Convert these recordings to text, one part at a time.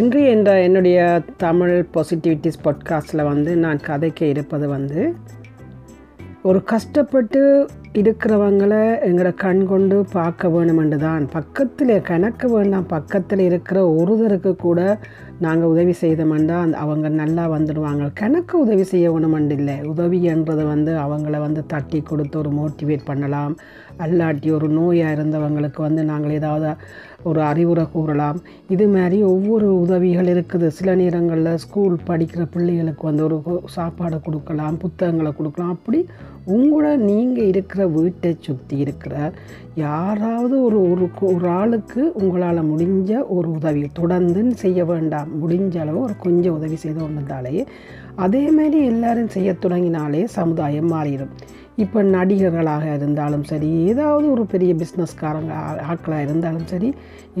இன்று என்ற என்னுடைய தமிழ் பாசிட்டிவிட்டிஸ் பாட்காஸ்ட்டில் வந்து நான் கதைக்க இருப்பது வந்து ஒரு கஷ்டப்பட்டு இருக்கிறவங்களை எங்களை கண் கொண்டு பார்க்க வேணுமென்று தான் பக்கத்தில் கணக்க வேண்டாம் பக்கத்தில் இருக்கிற ஒருத்தருக்கு கூட நாங்கள் உதவி செய்தோம்னா அந்த அவங்க நல்லா வந்துடுவாங்க. கணக்கு உதவி செய்ய ஒன்றுமண்டு இல்லை உதவின்றது வந்து அவங்கள வந்து தட்டி கொடுத்து ஒரு மோட்டிவேட் பண்ணலாம். அல்லாட்டி ஒரு நோயாக இருந்தவங்களுக்கு வந்து நாங்கள் ஏதாவது ஒரு அறிவுரை கூறலாம். இது மாதிரி ஒவ்வொரு உதவிகள் இருக்குது. சில நேரங்களில் ஸ்கூல் படிக்கிற பிள்ளைகளுக்கு வந்து ஒரு சாப்பாடு கொடுக்கலாம் புத்தகங்களை கொடுக்கலாம். அப்படி உங்களோட நீங்கள் இருக்கிற வீட்டை சுற்றி இருக்கிற யாராவது ஒரு ஒரு ஒரு ஆளுக்கு உங்களால் முடிஞ்ச ஒரு உதவி தொடர்ந்துன்னு செய்ய வேண்டாம். முடிஞ்ச அளவு ஒரு கொஞ்சம் உதவி செய்து கொண்டிருந்தாலே அதேமாரி எல்லாரும் செய்ய தொடங்கினாலே சமுதாயம் மாறிடும். இப்போ நடிகர்களாக இருந்தாலும் சரி ஏதாவது ஒரு பெரிய பிஸ்னஸ்காரங்க ஆட்களாக இருந்தாலும் சரி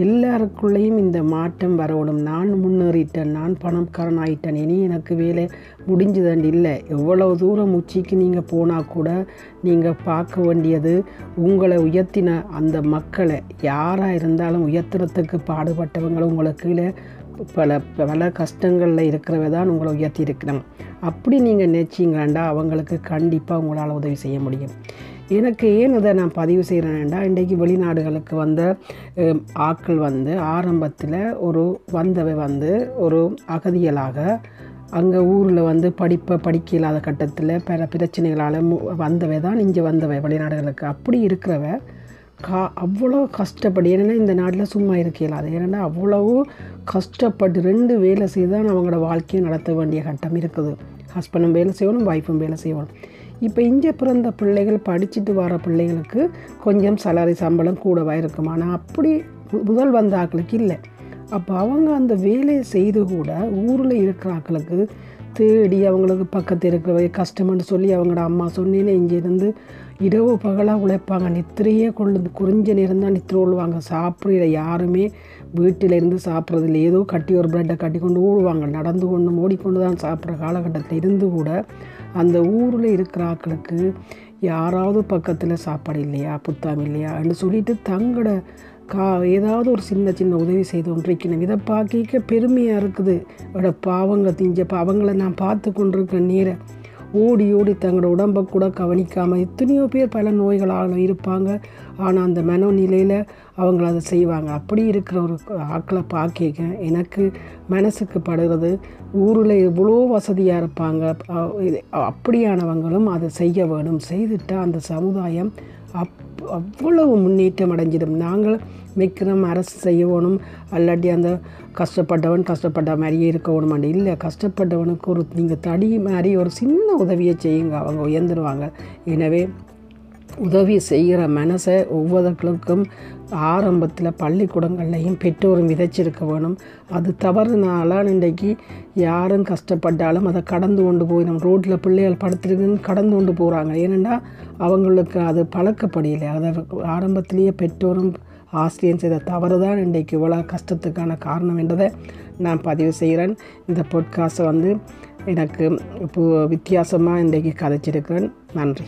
எல்லாருக்குள்ளேயும் இந்த மாற்றம் வரவிடும் நான் முன்னேறிட்டேன் நான் பணக்காரன் ஆயிட்டேன் இனி எனக்கு வேலை முடிஞ்சதுன்னு இல்லை. எவ்வளவு தூரம் உச்சிக்கு நீங்கள் போனால் கூட நீங்கள் பார்க்க வேண்டியது உங்களை உயர்த்தின அந்த மக்களை. யாராக இருந்தாலும் உயர்த்துறதுக்கு பாடுபட்டவங்களை உங்களுக்கு கீழே பல பல கஷ்டங்களில் இருக்கிறவ தான் உங்களை உயர்த்தி இருக்கிறாங்க அப்படி நீங்கள் நினச்சிங்களாண்டா அவங்களுக்கு கண்டிப்பாக உங்களால் உதவி செய்ய முடியும். எனக்கு ஏன் இதை நான் பதிவு செய்கிறேன்டா இன்றைக்கு வெளிநாடுகளுக்கு வந்த ஆட்கள் வந்து ஆரம்பத்தில் ஒரு வந்தவை வந்து ஒரு அகதியலாக அங்கே ஊரில் வந்து படிப்பை படிக்க இல்லாத கட்டத்தில் பல பிரச்சனைகளால் வந்தவை தான் இங்கே வந்தவை வெளிநாடுகளுக்கு. அப்படி இருக்கிறவ கா அவ்வளோ கஷ்டப்பட்டு ஏன்னா இந்த நாட்டில் சும்மா இருக்க இயலாது ஏன்னா அவ்வளவு கஷ்டப்பட்டு ரெண்டு வேலை செய்து தான் அவங்களோட வாழ்க்கையை நடத்த வேண்டிய கட்டம் இருக்குது. ஹஸ்பண்டும் வேலை செய்யணும் ஒய்ஃபும் வேலை செய்யணும். இப்போ இங்கே பிறந்த பிள்ளைகள் படிச்சுட்டு வர பிள்ளைகளுக்கு கொஞ்சம் சலரி சம்பளம் கூடவாக இருக்கும். ஆனால் அப்படி முதல் வந்த ஆக்களுக்கு இல்லை. அப்போ அவங்க அந்த வேலையை செய்து கூட ஊரில் இருக்கிற ஆக்களுக்கு தேடி அவங்களுக்கு பக்கத்தில் இருக்கிற கஷ்டம்னு சொல்லி அவங்களோட அம்மா சொன்னேன்னு இங்கேருந்து இரவு பகலாக உழைப்பாங்க. நித்திரையே கொண்டு குறிஞ்ச நேரம் தான் நித்திர விழுவாங்க சாப்பிட்ற யாருமே வீட்டிலேருந்து சாப்பிட்றதில்ல. ஏதோ கட்டி ஒரு பிரெட்டை கட்டி கொண்டு ஓடுவாங்க. நடந்து கொண்டு ஓடிக்கொண்டு தான் சாப்பிட்ற காலகட்டத்தில் இருந்து கூட அந்த ஊரில் இருக்கிற ஆக்களுக்கு யாராவது பக்கத்தில் சாப்பாடு இல்லையா? புத்தாம் இல்லையான்னு சொல்லிட்டு தங்களோட கா ஏதாவது ஒரு சின்ன சின்ன உதவி செய்து கொண்டிருக்கணும். இதை பார்க்க பெருமையாக இருக்குது. அவட பாவங்க திஞ்சப்போ அவங்கள நான் பார்த்து கொண்டிருக்க நீரை. ஓடி ஓடி தங்களோட உடம்பை கூட கவனிக்காமல் எத்தனையோ பேர் பல நோய்களால் இருப்பாங்க. ஆனால் அந்த மனநிலையில் அவங்கள அதை செய்வாங்க. அப்படி இருக்கிற ஒரு ஆக்களை பார்க்க எனக்கு மனசுக்கு படுகிறது ஊரில் இவ்வளோ வசதியாக இருப்பாங்க அப்படியானவங்களும் அதை செய்ய வேணும் செய்துட்டால் அந்த சமுதாயம் அப் அவ்வளவு முன்னேற்றம் அடைஞ்சிடும். நாங்கள் மிக்கிறோம் அரசு செய்யணும் அல்லாட்டி அந்த கஷ்டப்பட்டவன் கஷ்டப்பட்ட மாதிரியே இருக்கணும் இல்லை கஷ்டப்பட்டவனுக்கு ஒரு நீங்கள் தடி மாதிரி ஒரு சின்ன உதவியை செய்யுங்க. அவங்க உயர்ந்துருவாங்க. எனவே உதவி செய்கிற மனசை ஒவ்வொருத்தருக்கும் ஆரம்பத்தில் பள்ளிக்கூடங்கள்லையும் பெற்றோரும் விதைச்சிருக்க வேணும். அது தவறுனால இன்றைக்கு யாரும் கஷ்டப்பட்டாலும் அதை கடந்து கொண்டு போய் நம்ம ரோட்டில் பிள்ளைகள் படுத்துருக்குன்னு கடந்து கொண்டு போகிறாங்க ஏனென்னா அவங்களுக்கு அது பழக்கப்படையில அதை ஆரம்பத்திலேயே பெற்றோரும் ஆசிரியர் செய்த தவறு தான் இன்றைக்கு இவ்வளோ கஷ்டத்துக்கான காரணம் என்றதை நான் பதிவு செய்கிறேன். இந்த பொட்காஸ்ட்டை வந்து எனக்கு இப்போ வித்தியாசமாக இன்றைக்கு கதைச்சிருக்கிறேன். நன்றி.